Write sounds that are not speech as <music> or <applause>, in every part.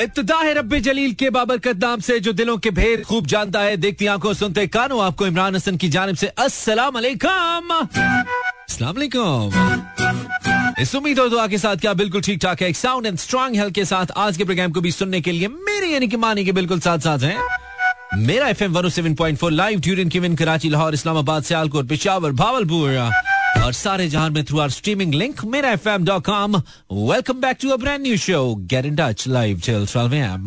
इब्तदा है रब्बे जलील के बाबरकत नाम से, जो दिलों के भेद खूब जानता है। देखती आँखों सुनते कानों। आपको इमरान हसन की जानब से अस्सलाम वालेकुम अस्सलाम वालेकुम इस उम्मीद और दुआ के साथ क्या बिल्कुल ठीक ठाक है? एक साउंड एंड स्ट्रॉन्ग हेल्थ के साथ आज के प्रोग्राम को भी सुनने के लिए मेरे, यानी कि मानी के बिल्कुल साथ साथ हैं। मेरा एफ़ एम लाइव ट्यूरिन किविन कराची, लाहौर, इस्लामाबाद, सियालकोट, पिशावर, भावलपुर। और सारे जहाँ में through our streaming link Mera F M dot com welcome back to a brand new show get in touch live till 12 M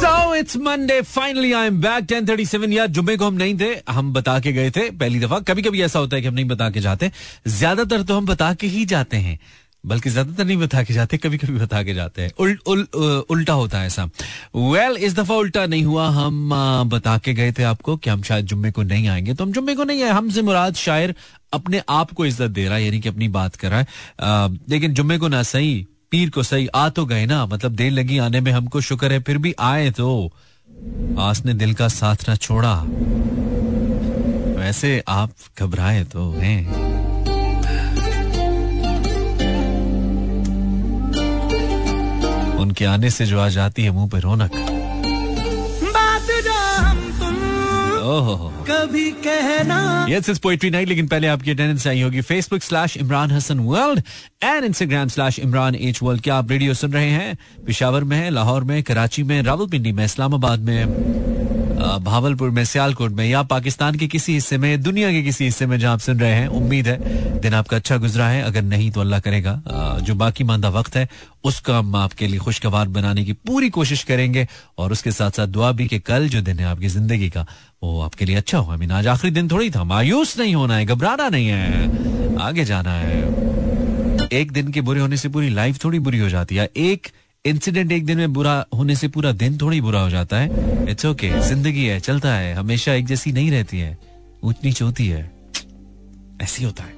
so it's Monday finally I am back 10:37 यार, जुम्मे को हम नहीं थे, हम बता के गए थे पहली दफ़ा। कभी कभी ऐसा होता है कि हम नहीं बता के जाते। ज़्यादातर तो हम बता के ही जाते हैं। बल्कि ज़्यादातर नहीं बता के जाते कभी कभी बता के जाते हैं। उल, उल, उल, उल्टा होता है ऐसा। वेल well, इस दफ़ा उल्टा नहीं हुआ। हम बता के गए थे आपको कि हम शायद जुम्मे को नहीं आएँगे। तो हम जुम्मे को नहीं आए। हमसे मुराद शायर अपने आप को इज़्ज़त दे रहा है यानी कि अपनी बात कर रहा है। आ, लेकिन जुम्मे को ना सही पीर को सही आ तो गए ना। मतलब देर लगी आने में हमको शुक्र है फिर भी आए तो। आस ने दिल का साथ ना छोड़ा। वैसे आप घबराए तो हैं। उनके आने से जो आ जाती है मुँह पे रौनक। बात कभी कहना। यस इस पोइट्री नाइट लेकिन पहले आपकी अटेंडेंस होगी Facebook slash Imran Hasan world and Instagram slash Imran H world क्या आप रेडियो सुन रहे हैं? पिशावर में लाहौर में कराची में रावलपिंडी में इस्लामाबाद में। भावलपुर में, सियालकोट में, या पाकिस्तान के किसी हिस्से में, दुनिया के किसी हिस्से में जहाँ आप सुन रहे हैं, उम्मीद है, दिन आपका अच्छा गुजरा है। अगर नहीं तो अल्लाह करेगा। जो बाकी मानदा वक्त है उसका हम आपके लिए खुशगवार बनाने की पूरी कोशिश करेंगे। और उसके साथ साथ दुआ भी कि कल जो दिन है आपकी ज़िंदगी का, वो आपके लिए अच्छा हो। मीन आज आखिरी दिन थोड़ी था। मायूस नहीं होना है, घबराना नहीं है। आगे जाना है। एक दिन के बुरे होने से पूरी लाइफ थोड़ी बुरी हो जाती है। एक इंसिडेंट एक दिन में बुरा होने से पूरा दिन थोड़ी बुरा हो जाता है। इट्स ओके ज़िंदगी है, चलता है, हमेशा एक जैसी नहीं रहती है। ऊंच चोती है। ऐसी होता है।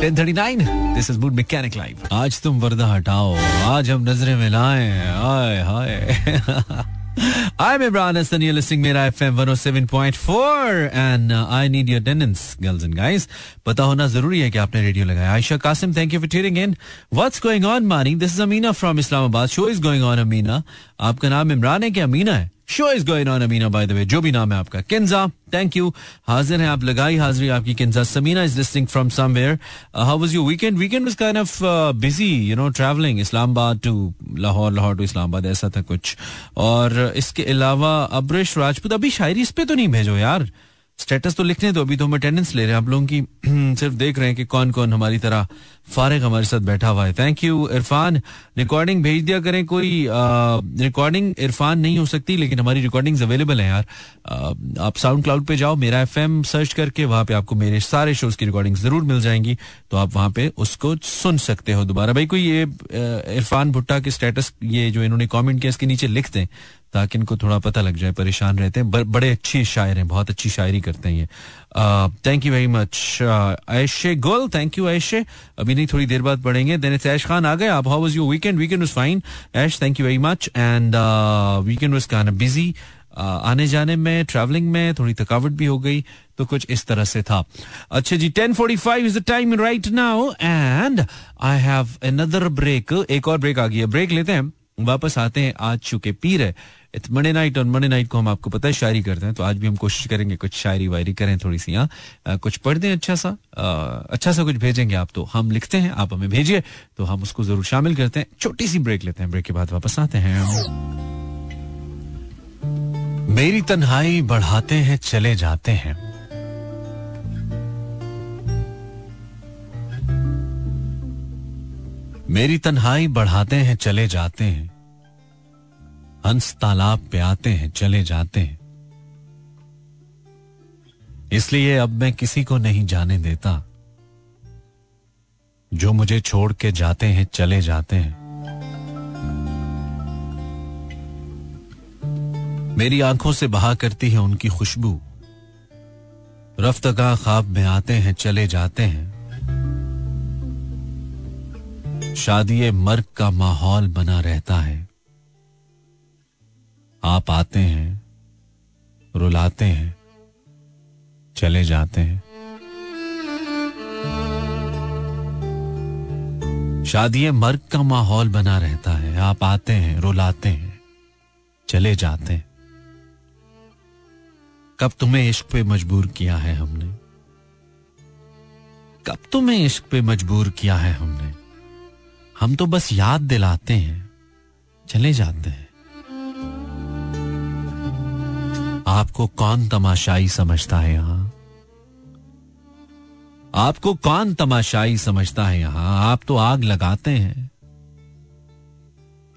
1039 this is mood mechanic live आज तुम वर्दा हटाओ, आज हम नज़रें मिलाएँ हाय हाय। <laughs> I'm Imran Hassan. You're listening Mera FM 107.4 and uh, I need your attendance, girls and guys. पता होना ज़रूरी है कि आपने रेडियो लगाया Ayesha Kasim thank you for tuning in what's going on मानी this is Amina from Islamabad show is going on Amina आपका नाम इमरान है कि अमीना है show is going on Amina by the way जो भी नाम है आपका। किंजा थैंक यू हाजिर है आप लगाई हाजिरी आपकी Kinza Samina is listening from somewhere how was your weekend weekend was kind of busy you know travelling Islamabad to Lahore Lahore to Islamabad ऐसा था कुछ। और इसके अलावा अब्रेश राजपूत, अभी शायरी इस पे तो नहीं भेजो यार। स्टेटस तो लिखने दो अभी तो हम अटेंडेंस ले रहे हैं। आप लोगों की <clears throat> सिर्फ़ देख रहे हैं कि कौन कौन हमारी तरह फारिग हमारे साथ बैठा हुआ है। Thank you Irfan. रिकॉर्डिंग भेज दिया करें कोई रिकॉर्डिंग इरफान नहीं हो सकती लेकिन हमारी रिकॉर्डिंग अवेलेबल है यार। आ, आप साउंड क्लाउड पे जाओ मेरा एफएम सर्च करके वहाँ पे आपको मेरे सारे शोज़ की रिकॉर्डिंग ज़रूर मिल जाएँगी। तो आप वहाँ पे उसको सुन सकते हो दोबारा। भाई कोई ये इरफान भुट्टा के स्टेटस ये जो इन्होंने कॉमेंट किया इसके नीचे लिख दें। ताकि इनको थोड़ा पता लग जाए, परेशान रहते हैं। बड़े अच्छे शायर हैं, बहुत अच्छी शायरी करते हैं ये। Thank you very much Aisha goal. Thank you ऐशे अभी नहीं, थोड़ी देर बाद पढ़ेंगे। देन इट्स ऐश खान आ गए। आप how was your weekend weekend was fine Aish thank you very much and weekend was kind busy आने जाने में ट्रैवलिंग में थोड़ी थकावट भी हो गई तो कुछ इस तरह से था। अच्छा जी 10:45 is the time right now and I have another break एक और ब्रेक आ गई है। ब्रेक लेते हैं वापस आते हैं आज चुके पीर है। इट्स मंडे नाइट और मंडे नाइट को हम आपको पता है शायरी करते हैं तो आज भी हम कोशिश करेंगे कुछ शायरी वायरी करें थोड़ी सी यहाँ कुछ पढ़ दें अच्छा सा। आ, अच्छा सा कुछ भेजेंगे आप तो हम लिखते हैं आप हमें भेजिए तो हम उसको ज़रूर शामिल करते हैं। छोटी सी ब्रेक लेते हैं ब्रेक के बाद वापस आते हैं मेरी तन्हाई बढ़ाते हैं चले जाते हैं। मेरी तन्हाई बढ़ाते हैं, चले जाते हैं। हंस तालाब पे आते हैं, चले जाते हैं। इसलिए अब मैं किसी को नहीं जाने देता। जो मुझे छोड़ के जाते हैं, चले जाते हैं। मेरी आँखों से बहा करती है उनकी खुशबू। रफ्तगा खाब में आते हैं, चले जाते हैं। शादी मर्ग का माहौल बना रहता है। आप आते हैं, रुलाते हैं, चले जाते हैं। शादी मर्ग का माहौल बना रहता है। आप आते हैं, रुलाते हैं, चले जाते हैं। कब तुम्हें इश्क पे मजबूर किया है हमने? कब तुम्हें इश्क पे मजबूर किया है हमने? हम तो बस याद दिलाते हैं, चले जाते हैं। आपको कौन तमाशाई समझता है यहाँ? आपको कौन तमाशाई समझता है यहाँ? आप तो आग लगाते हैं,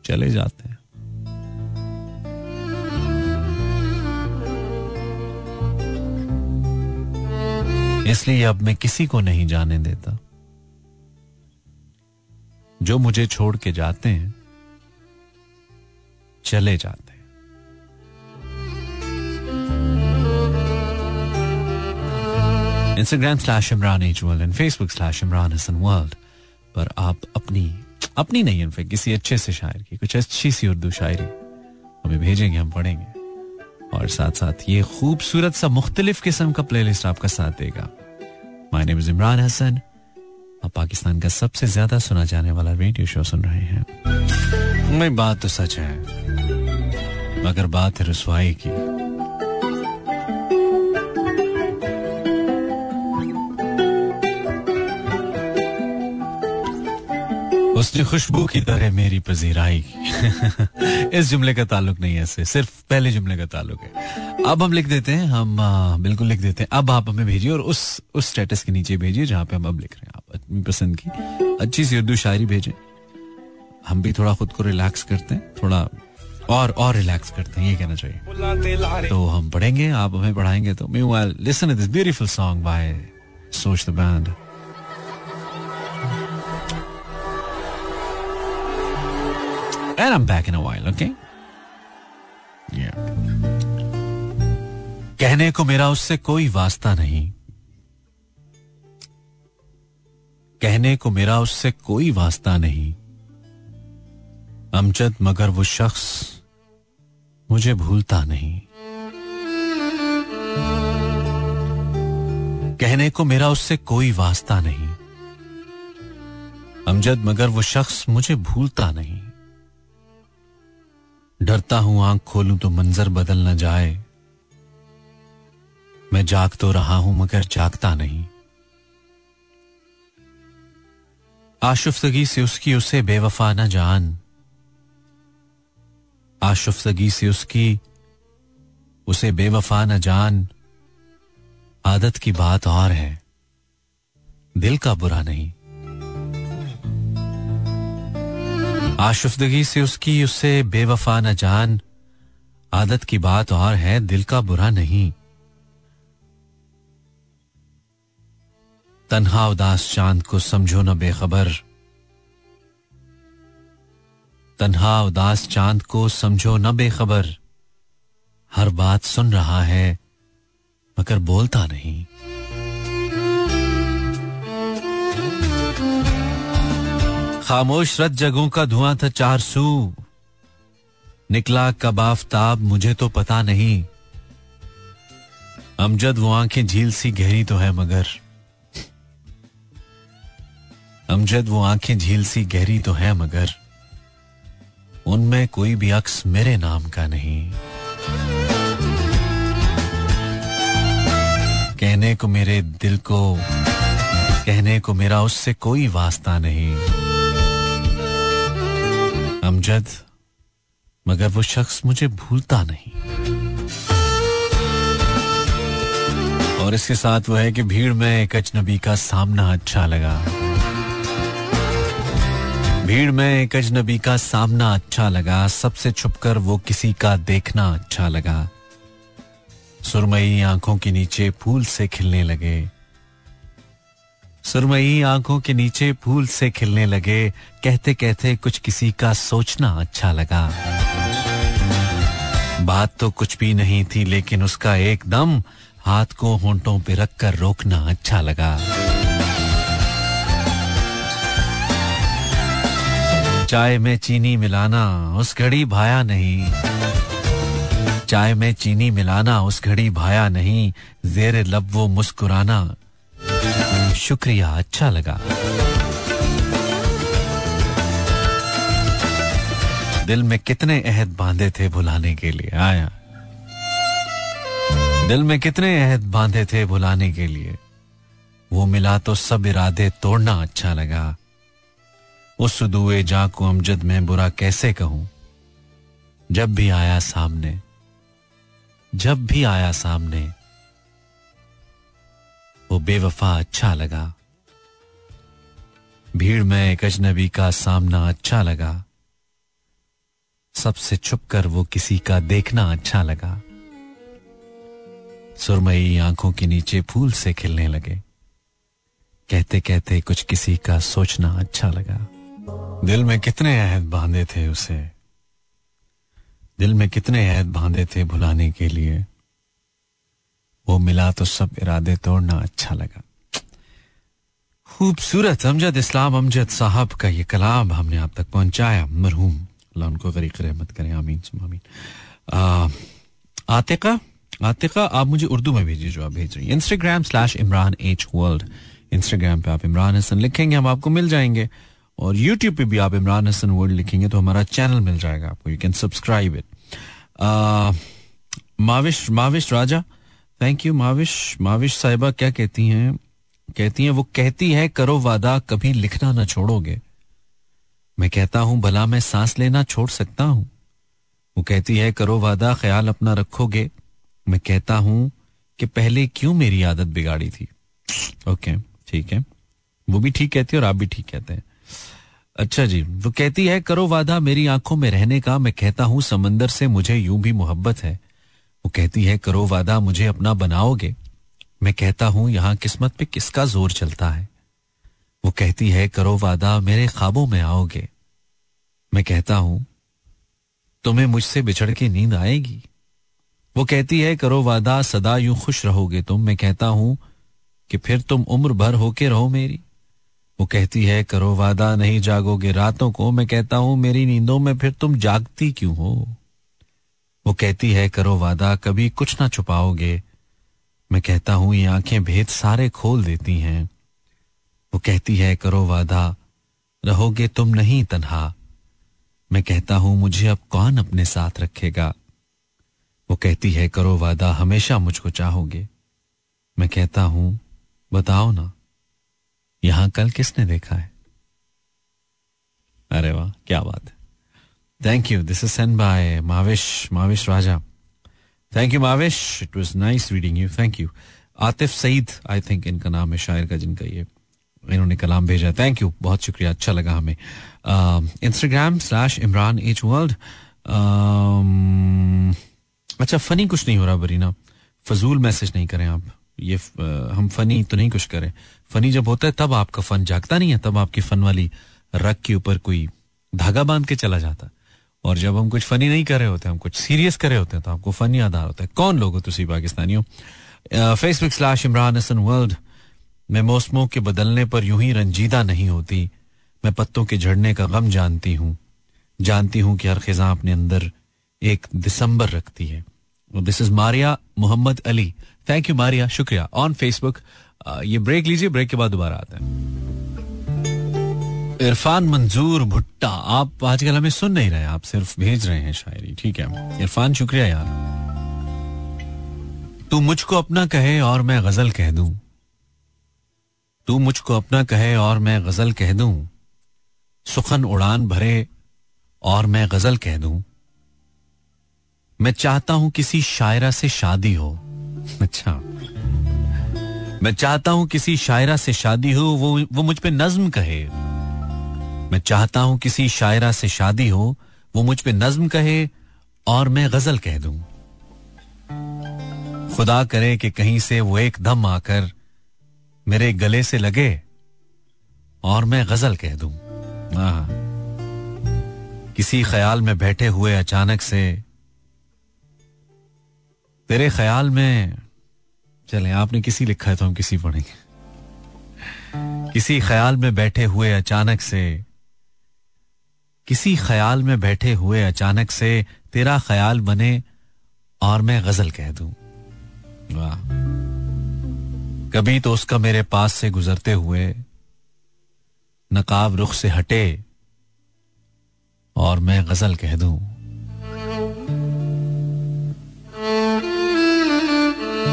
चले जाते हैं। इसलिए अब मैं किसी को नहीं जाने देता। जो मुझे छोड़ के जाते हैं, चले जाते हैं। Instagram slash Imran H world and Facebook slash Imran Hasan world पर आप अपनी अपनी नहीं इनफेक्ट किसी अच्छे से शायर की, कुछ अच्छी सी उर्दू शायरी हमें भेजेंगे, हम पढ़ेंगे। और साथ साथ ये खूबसूरत सा मुख्तलिफ़ किस्म का प्लेलिस्ट आपका साथ देगा। My name is Imran Hasan आप पाकिस्तान का सबसे ज़्यादा सुना जाने वाला रेडियो शो सुन रहे हैं। मैं बात तो सच है। मगर बात है रसवाई की। उसने खुशबू की तरह मेरी पजीराई <laughs> इस जुमले का ताल्लुक नहीं है सिर्फ़ पहले जुमले का ताल्लुक है। अब हम लिख देते हैं, हम बिल्कुल लिख देते हैं। अब आप हमें भेजिए और उस उस स्टेटस के नीचे भेजिए जहाँ पे हम अब लिख रहे हैं। अपनी पसंद की। अच्छी सी उर्दू शायरी भेजें। हम भी थोड़ा खुद को रिलैक्स करते हैं थोड़ा और और रिलैक्स करते हैं ये कहना चाहिए। तो हम पढ़ेंगे आप हमें पढ़ाएँगे तो me listen this beautiful song by Soch the band And I'm back in a while, okay? Yeah. कहने को मेरा उससे कोई वास्ता नहीं। कहने को मेरा उससे कोई वास्ता नहीं। अमजद, मगर वो शख्स मुझे भूलता नहीं। कहने को मेरा उससे कोई वास्ता नहीं। अमजद, मगर वो शख्स मुझे भूलता नहीं। डरता हूँ, आँख खोलूं तो मंजर बदल न जाए। मैं जाग तो रहा हूँ, मगर जागता नहीं। आशुफ्तगी से उसकी उसे बेवफा न जान। आशुफ्तगी से उसकी उसे बेवफा न जान। आदत की बात और है। दिल का बुरा नहीं। आशुफ्तगी से उसकी उससे बेवफा न जान। आदत की बात और है, दिल का बुरा नहीं। तन्हा उदास चाँद को समझो न बेखबर। तन्हा उदास चाँद को समझो न बेखबर। हर बात सुन रहा है, मगर बोलता नहीं। खामोश रत जगहों का धुआँ था चार सू निकला कब आफ्ताब मुझे तो पता नहीं। अमजद वो आँखें झील सी गहरी तो है मगर। अमजद वो आँखें झील सी गहरी तो है मगर उनमें कोई भी अक्स मेरे नाम का नहीं। कहने को मेरे दिल को, कहने को मेरा उससे कोई वास्ता नहीं। अमजद, मगर वो शख्स मुझे भूलता नहीं। और इसके साथ वो है कि भीड़ में एक अजनबी का सामना अच्छा लगा। भीड़ में एक अजनबी का सामना अच्छा लगा। सबसे छुपकर वो किसी का देखना अच्छा लगा। सुरमई आँखों के नीचे फूल से खिलने लगे। सुरमई आँखों के नीचे फूल से खिलने लगे। कहते कहते कुछ किसी का सोचना अच्छा लगा। बात तो कुछ भी नहीं थी, लेकिन उसका एकदम हाथ को होंठों पे रखकर रोकना अच्छा लगा। चाय में चीनी मिलाना उस घड़ी भाया नहीं। चाय में चीनी मिलाना उस घड़ी भाया नहीं, जेर लब वो मुस्कुराना। शुक्रिया अच्छा लगा। दिल में कितने अहद बांधे थे भुलाने के लिए, आया। दिल में कितने अहद बांधे थे भुलाने के लिए। वो मिला तो सब इरादे तोड़ना अच्छा लगा। उस दुए जा को अमजद में बुरा कैसे कहूँ? जब भी आया सामने, जब भी आया सामने, वो बेवफा अच्छा लगा। भीड़ में एक अजनबी का सामना अच्छा लगा। सबसे छुप कर वो किसी का देखना अच्छा लगा। सुरमई आँखों के नीचे फूल से खिलने लगे। कहते कहते कुछ किसी का सोचना अच्छा लगा। दिल में कितने अहद बांधे थे उसे। दिल में कितने अहद बांधे थे भुलाने के लिए। वो मिला तो सब इरादे तोड़ना अच्छा लगा। खूबसूरत अमजद इस्लाम, अमजद साहब का ये कलाम हमने आप तक पहुँचाया। मरहूम, अल्लाह उनको गरीक रहमत करें, आमीन सुमामीन आतिका आतिका, आप मुझे उर्दू में भेजिए जो आप भेज रही हैं। Instagram slash Imran H world Instagram पे आप इमरान हसन लिखेंगे, हम आपको मिल जाएँगे। और यूट्यूब पे भी आप इमरान हसन वर्ल्ड लिखेंगे तो हमारा चैनल मिल जाएगा आपको। You can subscribe it Mavish Mavish Raja thank you Mavish Mavish साहिबा क्या कहती हैं? कहती हैं, वो कहती है, करो वादा, कभी लिखना ना छोड़ोगे। मैं कहता हूँ, भला मैं सांस लेना छोड़ सकता हूँ। वो कहती है, करो वादा, ख्याल अपना रखोगे। मैं कहता हूँ कि पहले क्यों मेरी आदत बिगाड़ी थी? ओके ठीक है। वो भी ठीक कहती है और आप भी ठीक कहते हैं। अच्छा जी, वो कहती है, करो वादा मेरी आँखों में रहने का, मैं कहता हूँ, समंदर से मुझे यूँ भी मोहब्बत है। वो कहती है, करो वादा, मुझे अपना बनाओगे। मैं कहता हूँ, यहाँ किस्मत पे किसका ज़ोर चलता है? वो कहती है, करो वादा, मेरे ख्वाबों में आओगे। मैं कहता हूँ, तुम्हें मुझसे बिछड़ के नींद आएगी। वो कहती है, करो वादा, सदा यूँ खुश रहोगे तुम। मैं कहता हूँ कि फिर तुम उम्र भर होके रहो मेरी। वो कहती है, करो वादा, नहीं जागोगे रातों को। मैं कहता हूँ, मेरी नींदों में फिर तुम जागती क्यों हो? वो कहती है, करो वादा, कभी कुछ ना छुपाओगे। मैं कहता हूँ, ये आँखें भेद सारे खोल देती हैं। वो कहती है, करो वादा, रहोगे तुम नहीं तन्हा। मैं कहता हूँ, मुझे अब कौन अपने साथ रखेगा? वो कहती है, करो वादा, हमेशा मुझको चाहोगे। मैं कहता हूँ, बताओ ना यहाँ कल किसने देखा है? अरे वाह, क्या बात है। Thank you this is send by Mavish Mavish Raja thank you Mavish it was nice reading you thank you Atif Saeed I think इनका नाम है, शायर का जिनका ये इन्होंने कलाम भेजा थैंक यू बहुत शुक्रिया अच्छा लगा हमें। Instagram slash Imran H world अच्छा फनी कुछ नहीं हो रहा, बरीना। फजूल मैसेज नहीं करें आप। ये हम फनी तो नहीं कुछ करें। फनी जब होता है, तब आपका फन जागता नहीं है, तब आपकी फन वाली रग के ऊपर कोई धागा बाँध के चला जाता। और जब हम कुछ फनी नहीं कर रहे होते, हम कुछ सीरियस कर रहे होते हैं तो आपको फन याद आ होता है। कौन लोग हो तुम पाकिस्तानियों? Facebook slash Imran Hasan world मैं मौसमों के बदलने पर यूँ ही रंजीदा नहीं होती। मैं पत्तों के झड़ने का गम जानती हूँ। जानती हूँ कि हर खिजा अपने अंदर एक दिसंबर रखती है। This is Maria Mohammad Ali thank you Maria शुक्रिया ऑन फेसबुक ये ब्रेक लीजिए ब्रेक के बाद दोबारा आते हैं। इरफान मंजूर भुट्टा, आप आजकल हमें सुन नहीं रहे, आप सिर्फ़ भेज रहे हैं शायरी, ठीक है? इरफान, शुक्रिया यार। तू मुझको अपना कहे और मैं गज़ल कह दूँ। तू मुझको अपना कहे और मैं गज़ल कह दूँ। सुखन उड़ान भरे और मैं गज़ल कह दूँ। मैं चाहता हूँ किसी शायरा से शादी हो। अच्छा। मैं चाहता हूँ किसी शायरा से शादी हो, वो वो मुझ पे नज्म कहे। मैं चाहता हूँ किसी शायरा से शादी हो, वो मुझ पे नज्म कहे और मैं गज़ल कह दूँ। खुदा करे कि कहीं से वो एक दम आकर मेरे गले से लगे और मैं गज़ल कह दूँ। किसी ख्याल में बैठे हुए अचानक से, तेरे ख्याल में चले, आपने किसी लिखा है तो हम किसी पढ़ेंगे। किसी ख्याल में बैठे हुए अचानक से, किसी ख्याल में बैठे हुए अचानक से तेरा ख्याल बने और मैं गज़ल कह दूँ। वाह। कभी तो उसका मेरे पास से गुजरते हुए नकाब रुख से हटे और मैं गज़ल कह दूँ।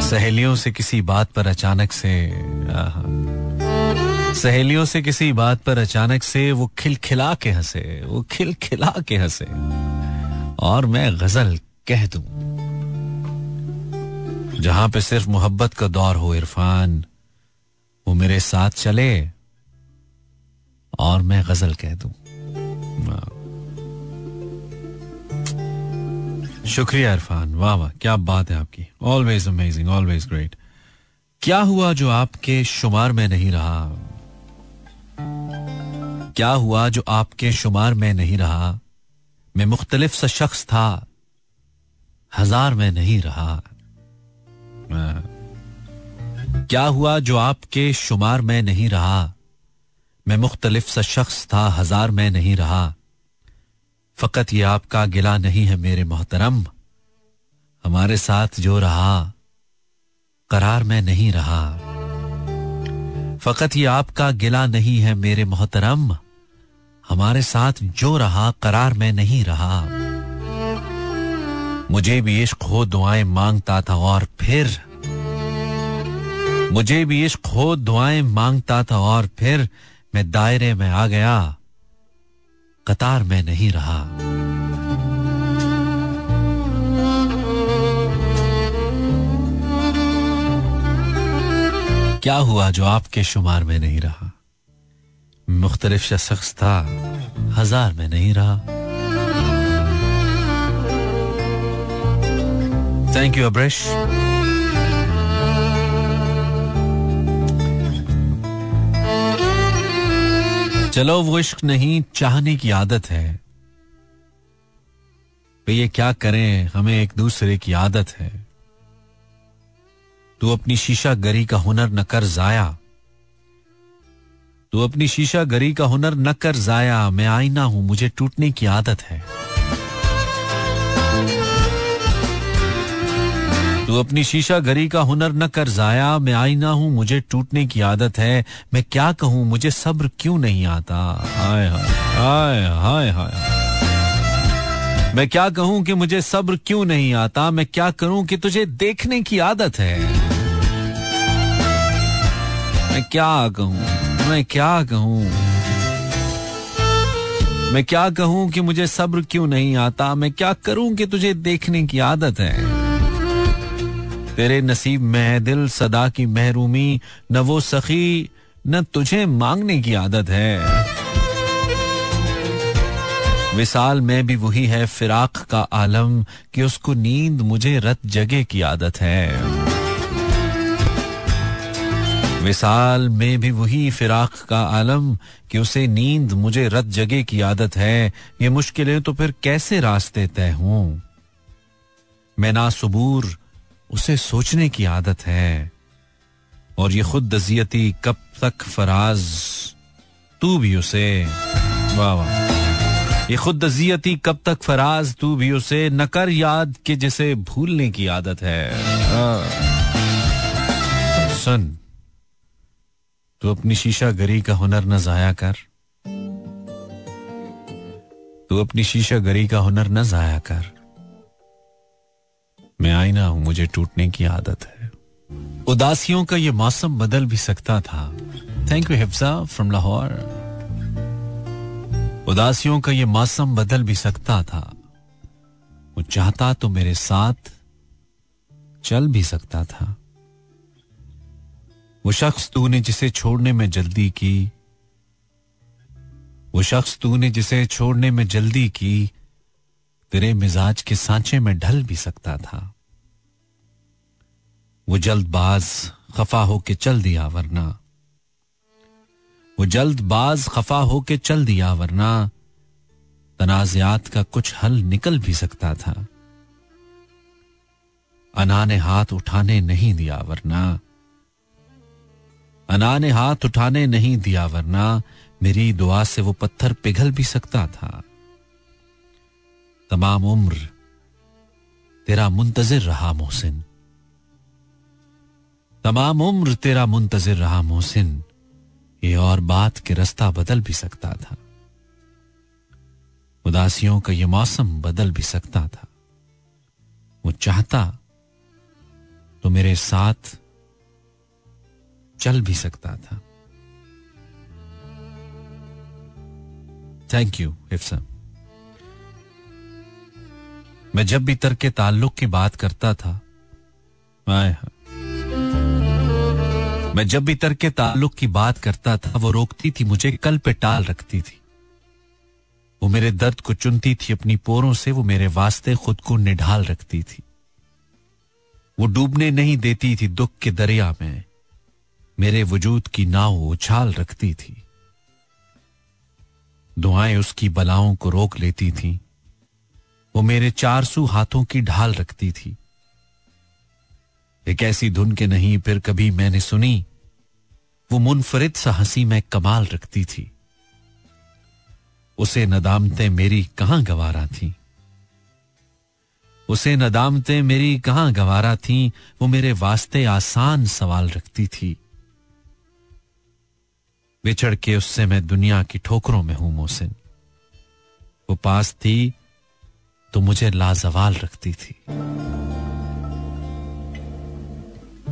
सहेलियों से किसी बात पर अचानक से सहेलियों से किसी बात पर अचानक से वो खिलखिला के हंसे, वो खिलखिला के हंसे। और मैं गज़ल कह दूँ, जहाँ पे सिर्फ़ मोहब्बत का दौर हो, इरफान, वो मेरे साथ चले, और मैं गज़ल कह दूँ। शुक्रिया इरफान। वाह वाह, क्या बात है आपकी। ऑलवेज अमेजिंग ऑलवेज ग्रेट क्या हुआ जो आपके शुमार में नहीं रहा? क्या हुआ जो आपके शुमार में नहीं रहा? मैं मुख्तलिफ़ सा शख्स था, हज़ार में नहीं रहा। क्या हुआ जो आपके शुमार में नहीं रहा? मैं मुख्तलिफ़ सा शख्स था, हज़ार में नहीं रहा। फकत ये आपका गिला नहीं है मेरे मोहतरम। हमारे साथ जो रहा, करार में नहीं रहा। फकत ये आपका गिला नहीं है मेरे मोहतरम। हमारे साथ जो रहा, करार में नहीं रहा। मुझे भी इश्क हो, दुआएँ माँगता था और फिर, मुझे भी इश्क हो, दुआएँ माँगता था और फिर मैं दायरे में आ गया। कतार में नहीं रहा। क्या हुआ जो आपके शुमार में नहीं रहा? मुख्तलिफ़ शख्स था, हज़ार में नहीं रहा। थैंक यू अब्रेश चलो वो इश्क नहीं, चाहने की आदत है। भैया क्या करें? हमें एक दूसरे की आदत है। तू अपनी शीशा गरी का हुनर न कर जाया। तू अपनी शीशा गरी का हुनर न कर जाया। मैं आईना हूँ, मुझे टूटने की आदत है। तू अपनी शीशा गरी का हुनर न कर जाया। मैं आईना हूँ, मुझे टूटने की आदत है। मैं क्या कहूँ, मुझे सब्र क्यों नहीं आता? हाय हाय हाय हाय। मैं क्या कहूँ कि मुझे सब्र क्यों नहीं आता? मैं क्या करूँ कि तुझे देखने की आदत है? मैं क्या कहूँ, मैं क्या कहूँ? मैं क्या कहूँ कि मुझे सब्र क्यों नहीं आता? मैं क्या करूँ कि तुझे देखने की आदत है? तेरे नसीब में है दिल सदा की महरूमी, न वो सखी, न तुझे मांगने की आदत है। विसाल में भी वही है फिराक का आलम कि उसको नींद मुझे रत जगे की आदत है। विसाल में भी वही फिराक का आलम कि उसे नींद मुझे रत जगे की आदत है। ये मुश्किलें तो फिर कैसे रास्ते तय हों? मैं ना सबूर उसे सोचने की आदत है। और ये खुद दजियती कब तक फराज, तू भी उसे, वाह वाह। ये खुद दजियती कब तक फराज, तू भी उसे न कर याद के जिसे भूलने की आदत है। हाँ। सुन, तू अपनी शीशा गरी का हुनर न जाया कर। तू अपनी शीशा गरी का हुनर न जाया कर। मैं आईना हूँ, मुझे टूटने की आदत है। उदासियों का ये मौसम बदल भी सकता था। Thank you Hifza from Lahore उदासियों का ये मौसम बदल भी सकता था। वो चाहता तो मेरे साथ चल भी सकता था। वो शख्स तूने जिसे छोड़ने में जल्दी की, वो शख्स तूने जिसे छोड़ने में जल्दी की, तेरे मिजाज के सांचे में ढल भी सकता था। वो जल्दबाज खफा होके चल दिया वरना। वो जल्दबाज खफा होके चल दिया वरना, तनाजियात का कुछ हल निकल भी सकता था। अना ने हाथ उठाने नहीं दिया वरना। अना ने हाथ उठाने नहीं दिया वरना, मेरी दुआ से वो पत्थर पिघल भी सकता था। तमाम उम्र तेरा मुंतजिर रहा मोहसिन। तमाम उम्र तेरा मुंतजिर रहा मोहसिन। ये और बात के रास्ता बदल भी सकता था। उदासियों का ये मौसम बदल भी सकता था। वो चाहता तो मेरे साथ चल भी सकता था। थैंक यू मैं जब भी तर्क ताल्लुक की बात करता था आए मैं जब भी तर्क ताल्लुक की बात करता था, वो रोकती थी, मुझे कल पे टाल रखती थी। वो मेरे दर्द को चुनती थी, अपनी पोरों से वो मेरे वास्ते खुद को निढाल रखती थी। वो डूबने नहीं देती थी, दुख के दरिया में मेरे वजूद की नाव उछाल रखती थी। दुआएँ उसकी बलाओं को रोक लेती थी। वो मेरे चार सू हाथों की ढाल रखती थी। एक ऐसी धुन के नहीं, फिर कभी मैंने सुनी। वो मुनफरिद सा हँसी में कमाल रखती थी। उसे नदामतें मेरी कहाँ गवारा थी? उसे नदामतें मेरी कहाँ गवारा थी? वो मेरे वास्ते आसान सवाल रखती थी। बिछड़ के उससे मैं दुनिया की ठोकरों में हूँ मोहसिन। वो पास थी तो मुझे लाजवाल रखती थी।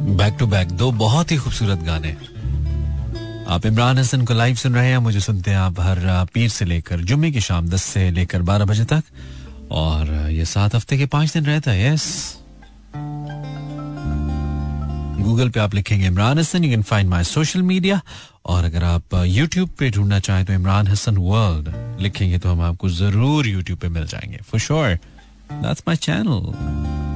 बैक टू बैक दो बहुत ही खूबसूरत गाने। आप इमरान हसन को लाइव सुन रहे हैं, मुझे सुनते हैं आप हर पीर से लेकर, जुम्मे की शाम दस से लेकर बारह बजे तक। और ये सात हफ़्ते के पाँच दिन रहता है यस गूगल पे आप लिखेंगे Imran Hasan you can find my social media और अगर आप यूट्यूब पे ढूंढना चाहें तो इमरान हसन वर्ल्ड लिखेंगे तो हम आपको ज़रूर यूट्यूब पे मिल जाएँगे for sure that's my channel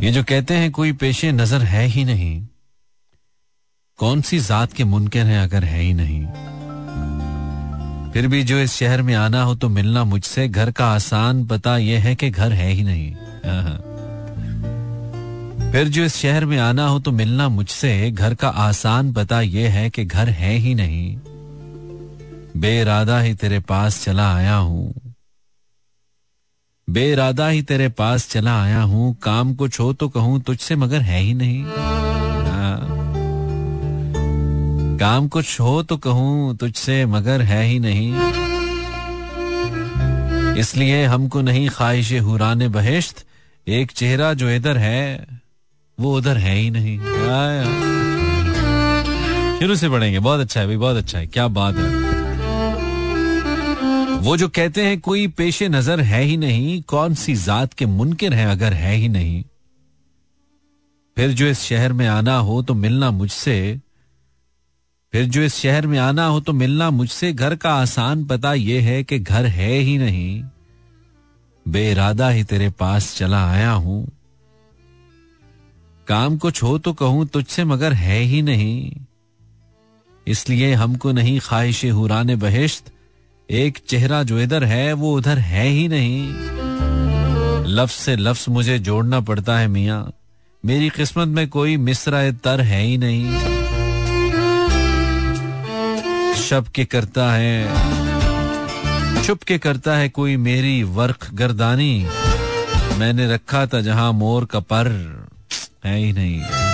ये जो कहते हैं, कोई पेशे नज़र है ही नहीं। कौन सी जात के मुनकर हैं अगर है ही नहीं? फिर भी जो इस शहर में आना हो तो मिलना मुझसे घर का आसान पता यह है कि घर है ही नहीं। फिर जो इस शहर में आना हो तो मिलना मुझसे घर का आसान पता यह है कि घर है ही नहीं। बेरादा ही तेरे पास चला आया हूँ। बेरादा ही तेरे पास चला आया हूँ। काम कुछ हो तो कहूँ, तुझसे मगर है ही नहीं। हाँ। काम कुछ हो तो कहूँ, तुझसे मगर है ही नहीं। इसलिए हमको नहीं ख्वाहिश हुरान बहेश्त। एक चेहरा जो इधर है, वो उधर है ही नहीं। शुरू से पढ़ेंगे। बहुत अच्छा है भाई, बहुत अच्छा है। क्या बात है। वो जो कहते हैं, कोई पेशे नज़र है ही नहीं, कौन सी जात के मुनकर है अगर है ही नहीं? फिर जो इस शहर में आना हो तो मिलना मुझसे। फिर जो इस शहर में आना हो तो मिलना मुझसे। घर का आसान पता यह है कि घर है ही नहीं। बेरादा ही तेरे पास चला आया हूँ। काम कुछ हो तो कहूँ तुझसे मगर है ही नहीं। इसलिए हमको नहीं ख्वाहिश हुरान बहिश्त एक चेहरा जो इधर है, वो उधर है ही नहीं। लफ्ज से लफ्ज मुझे जोड़ना पड़ता है मियाँ। मेरी किस्मत में कोई मिसरा तर है ही नहीं। शब के करता है, छुप के करता है कोई मेरी वर्क गर्दानी। मैंने रखा था जहाँ मोर का पर है ही नहीं।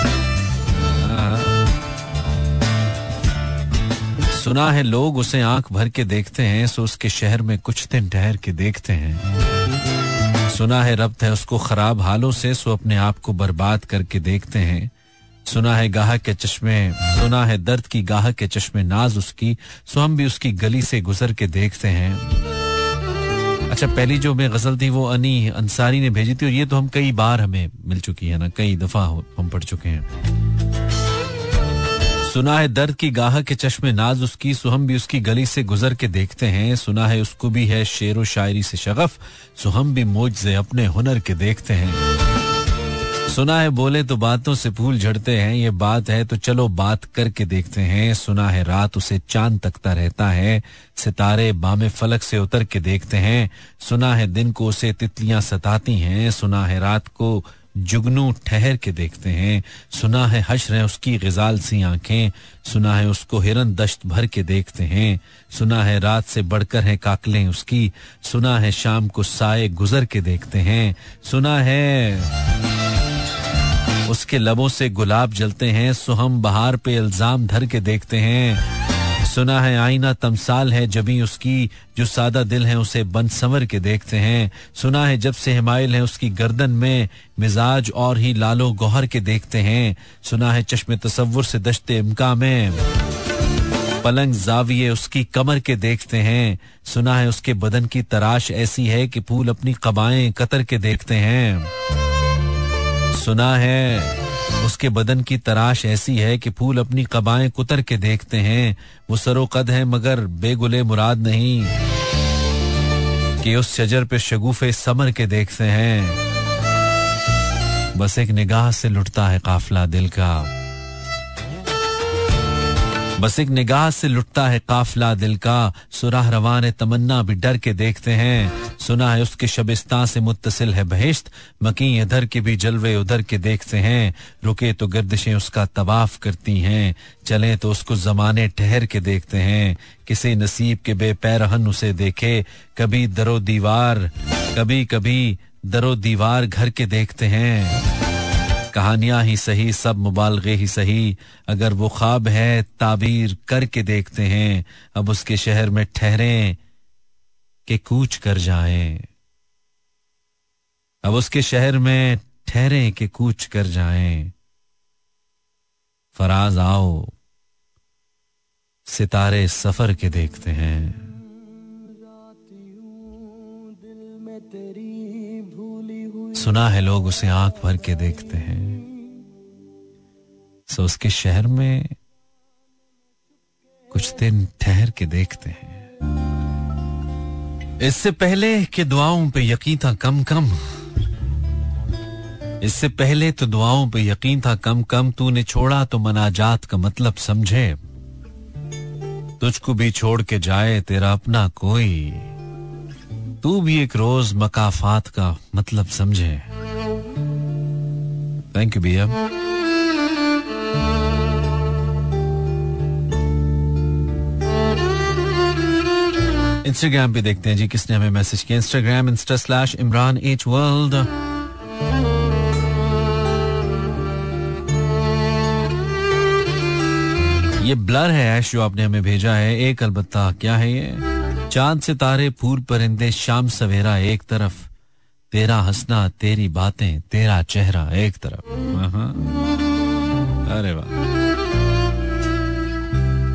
सुना है, लोग उसे आँख भर के देखते हैं, सो उसके शहर में कुछ दिन ठहर के देखते हैं। सुना है, रब्त है उसको खराब हालों से, सो अपने आप को बर्बाद करके देखते हैं। सुना है गाह के चश्मे, सुना है, दर्द की गाह के चश्मे, नाज उसकी, सो हम भी उसकी गली से गुजर के देखते हैं। अच्छा पहली जो मैं गज़ल थी, वो अनी अंसारी ने भेजी थी, और ये तो हम कई बार हमें मिल चुकी है ना, कई दफ़ा हम पढ़ चुके हैं। सुना है, दर्द की गाह के चश्मे नाज उसकी सो हम भी उसकी गली से गुजर के देखते हैं। सुना है, उसको भी है शेर व शायरी से शगफ सो हम भी मोजे अपने हुनर के देखते हैं। सुना है, बोले तो बातों से फूल झड़ते हैं, ये बात है तो चलो बात करके देखते हैं। सुना है, रात उसे चाँद तकता रहता है, सितारे बामे फलक से उतर के देखते हैं। सुना है, दिन को उसे तितलियाँ सताती हैं, सुना है, रात को जुगनू ठहर के देखते हैं। सुना है हश रहे उसकी गजाल सी आँखें। सुना है उसको हिरन दश्त भर के देखते हैं। सुना है रात से बढ़कर है काकलें उसकी। सुना है शाम को साए गुजर के देखते हैं। सुना है उसके लबों से गुलाब जलते हैं। सो हम बहार पे इल्ज़ाम धर के देखते हैं। सुना है, आईना तमसाल है, जबी उसकी जो सादा दिल है, उसे बंद संवर के देखते हैं। सुना है, जब से हिमायल है, उसकी गर्दन में मिजाज और ही लालो गौहर के देखते हैं। सुना है, चश्मे तस्वुर से दशते इमका में। पलंग जाविये, उसकी कमर के देखते हैं। सुना है, उसके बदन की तराश ऐसी है कि फूल अपनी कबाएँ कतर के देखते हैं। सुना है उसके बदन की तराश ऐसी है कि फूल अपनी कबाएँ कुतर के देखते हैं। वो सरो कद है, मगर बेगुले मुराद नहीं कि उस शजर पे शगुफे समर के देखते हैं। बस एक निगाह से लुटता है काफला दिल का। बस एक निगाह से लुटता है काफिला दिल का। सुराह रवान तमन्ना, भी डर के देखते हैं। सुना है उसके शबिस्ता से मुतसिल है बहिश्त। मकी इधर के भी जलवे उधर के देखते हैं। रुके तो गर्दिशें उसका तवाफ करती हैं। चले तो उसको जमाने ठहर के देखते हैं। किसी नसीब के बेपैरहन उसे देखे। कभी दरो दीवार कभी कभी दरो दीवार घर के देखते हैं। कहानियाँ ही सही, सब मुबालगे ही सही। अगर वो ख्वाब है ताबीर करके देखते हैं। अब उसके शहर में ठहरे, के कूच कर जाएँ। अब उसके शहर में ठहरे, के कूच कर जाएँ। फराज आओ, सितारे सफ़र के देखते हैं। सुना है लोग उसे आँख भर के देखते हैं। सो उसके शहर में कुछ दिन ठहर के देखते हैं। इससे पहले कि दुआओं पे यकीन था कम कम, इससे पहले तो दुआओं पे यकीन था कम कम, तूने छोड़ा तो मनाजात का मतलब समझे। तुझको भी छोड़ के जाए तेरा अपना कोई। तू भी एक रोज मकाफात का मतलब समझे। थैंक यू भैया। इंस्टाग्राम पे देखते हैं जी, किसने हमें मैसेज किया। Instagram insta slash Imran H world ये ब्लर है ऐश जो आपने हमें भेजा है। एक अलबत्ता, क्या है ये? चाँद से तारे फूल परिंदे शाम सवेरा एक तरफ़। तेरा हंसना तेरी बातें, तेरा चेहरा एक तरफ़। अरे वाह।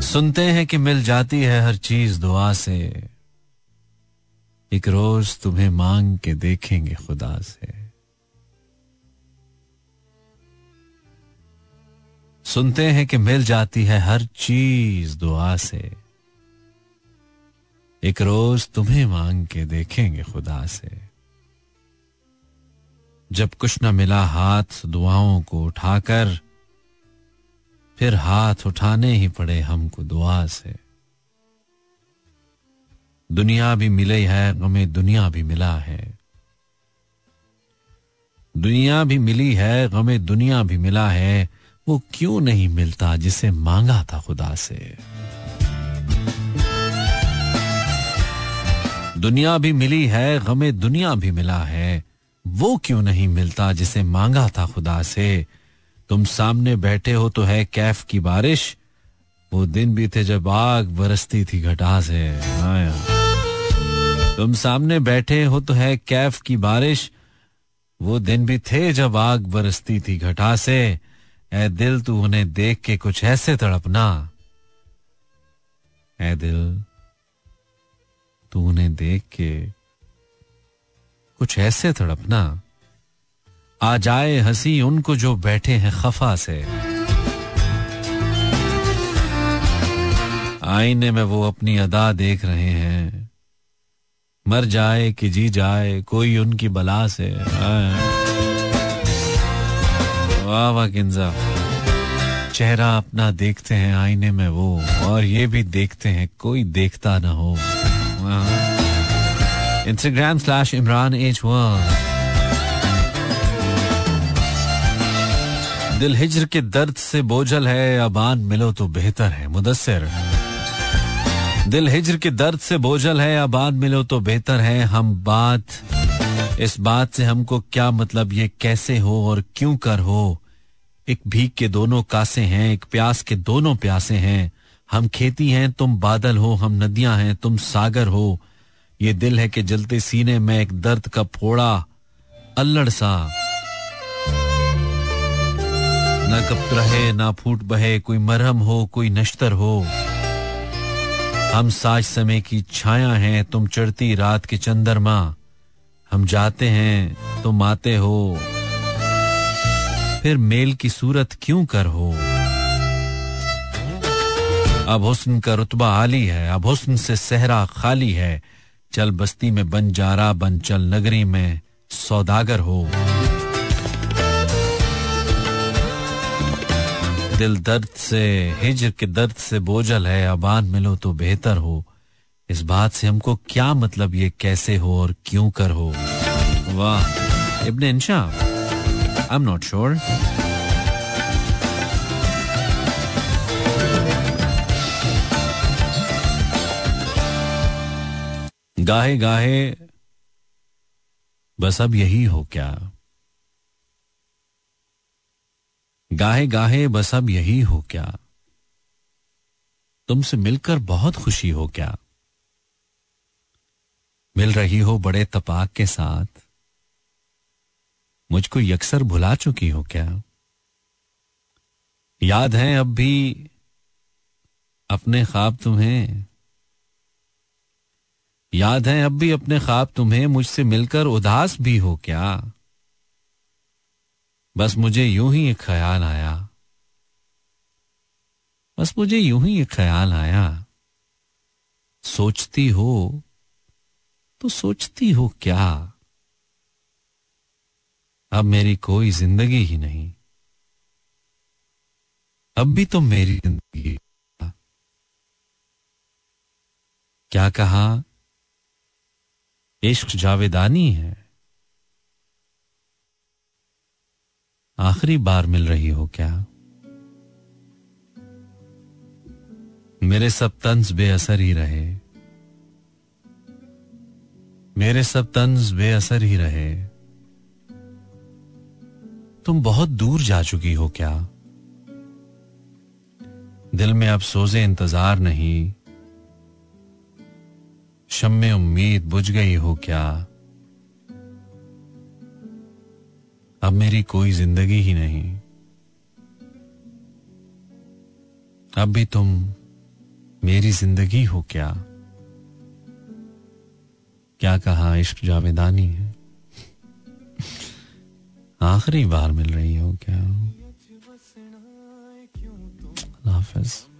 सुनते हैं कि मिल जाती है हर चीज़ दुआ से। एक रोज तुम्हें मांग के देखेंगे खुदा से। सुनते हैं कि मिल जाती है हर चीज़ दुआ से। एक रोज तुम्हें मांग के देखेंगे खुदा से। जब कुछ न मिला हाथ, दुआओं को उठाकर, फिर हाथ उठाने ही पड़े हमको दुआ से। दुनिया भी मिली है गमे दुनिया भी मिला है। दुनिया भी मिली है गमे दुनिया भी मिला है, वो क्यों नहीं मिलता जिसे मांगा था खुदा से? दुनिया भी मिली है, गमे दुनिया भी मिला है। वो क्यों नहीं मिलता जिसे मांगा था खुदा से? तुम सामने बैठे हो तो है कैफ की बारिश। वो दिन भी थे जब आग बरसती थी घटा से। तुम सामने बैठे हो तो है कैफ की बारिश। वो दिन भी थे जब आग बरसती थी घटा से। ए दिल, तू उन्हें देख के कुछ ऐसे तड़पना। ए दिल तू उन्हें देख के कुछ ऐसे तड़पना, आ जाए हँसी उनको जो बैठे हैं खफा से। आईने में वो अपनी अदा देख रहे हैं। मर जाए कि जी जाए, कोई उनकी बला से। वाह वाह, किंजा। चेहरा अपना देखते हैं आईने में वो, और ये भी देखते हैं, कोई देखता ना हो। Instagram slash Imran H world दिल हिजर के दर्द से बोझल है, अबान मिलो तो बेहतर है, मुदस्सिर। दिल हिजर के दर्द से बोझल है, अबान मिलो तो बेहतर है, हम बात, इस बात से हमको क्या मतलब ये कैसे हो और क्यों कर हो? एक भीख के दोनों कासे हैं, एक प्यास के दोनों प्यासे हैं हम खेती हैं, तुम बादल हो, हम नदियाँ हैं, तुम सागर हो। ये दिल है कि जलते सीने में एक दर्द का फोड़ा, अल्लड़ सा। न कप रहे, ना फूट बहे, कोई मरहम हो, कोई नश्तर हो। हम साज समय की छाया हैं, तुम चढ़ती रात के चंद्रमा। हम जाते हैं, तुम आते हो। फिर मेल की सूरत क्यों कर हो? अब हुस्न का रुतबा आली है, अब हुस्न से सहरा खाली है। चल बस्ती में बन जारा, बन चल नगरी में सौदागर हो। दिल दर्द से, हिजर के दर्द से बोझल है, अबान मिलो तो बेहतर हो। इस बात से हमको क्या मतलब ये कैसे हो और क्यों कर हो? वाह, Ibne Insha I am not sure गाहे गाहे। बस अब यही हो क्या? गाहे गाहे, बस अब यही हो क्या? तुमसे मिलकर बहुत खुशी हो क्या? मिल रही हो बड़े तपाक के साथ। मुझको यकसर भुला चुकी हो क्या? याद है अब भी अपने ख्वाब तुम्हें। याद है, अब भी अपने ख्वाब तुम्हें मुझसे मिलकर उदास भी हो क्या? बस मुझे यूँ ही एक ख्याल आया। बस मुझे यूँ ही एक ख्याल आया। सोचती हो तो सोचती हो क्या? अब मेरी कोई ज़िंदगी ही नहीं। अब भी तो मेरी ज़िंदगी। क्या कहा? इश्क जावेदानी है। आखिरी बार मिल रही हो क्या? मेरे सब तंज बेअसर ही रहे। मेरे सब तंज बेअसर ही रहे। तुम बहुत दूर जा चुकी हो क्या? दिल में अब सोजे इंतज़ार नहीं। शम उम्मीद बुझ गई हो क्या? अब मेरी कोई ज़िंदगी ही नहीं। अब भी तुम मेरी ज़िंदगी हो क्या? क्या कहा इश्क जावेदानी है? आखिरी बार मिल रही हो क्या? हाफिज।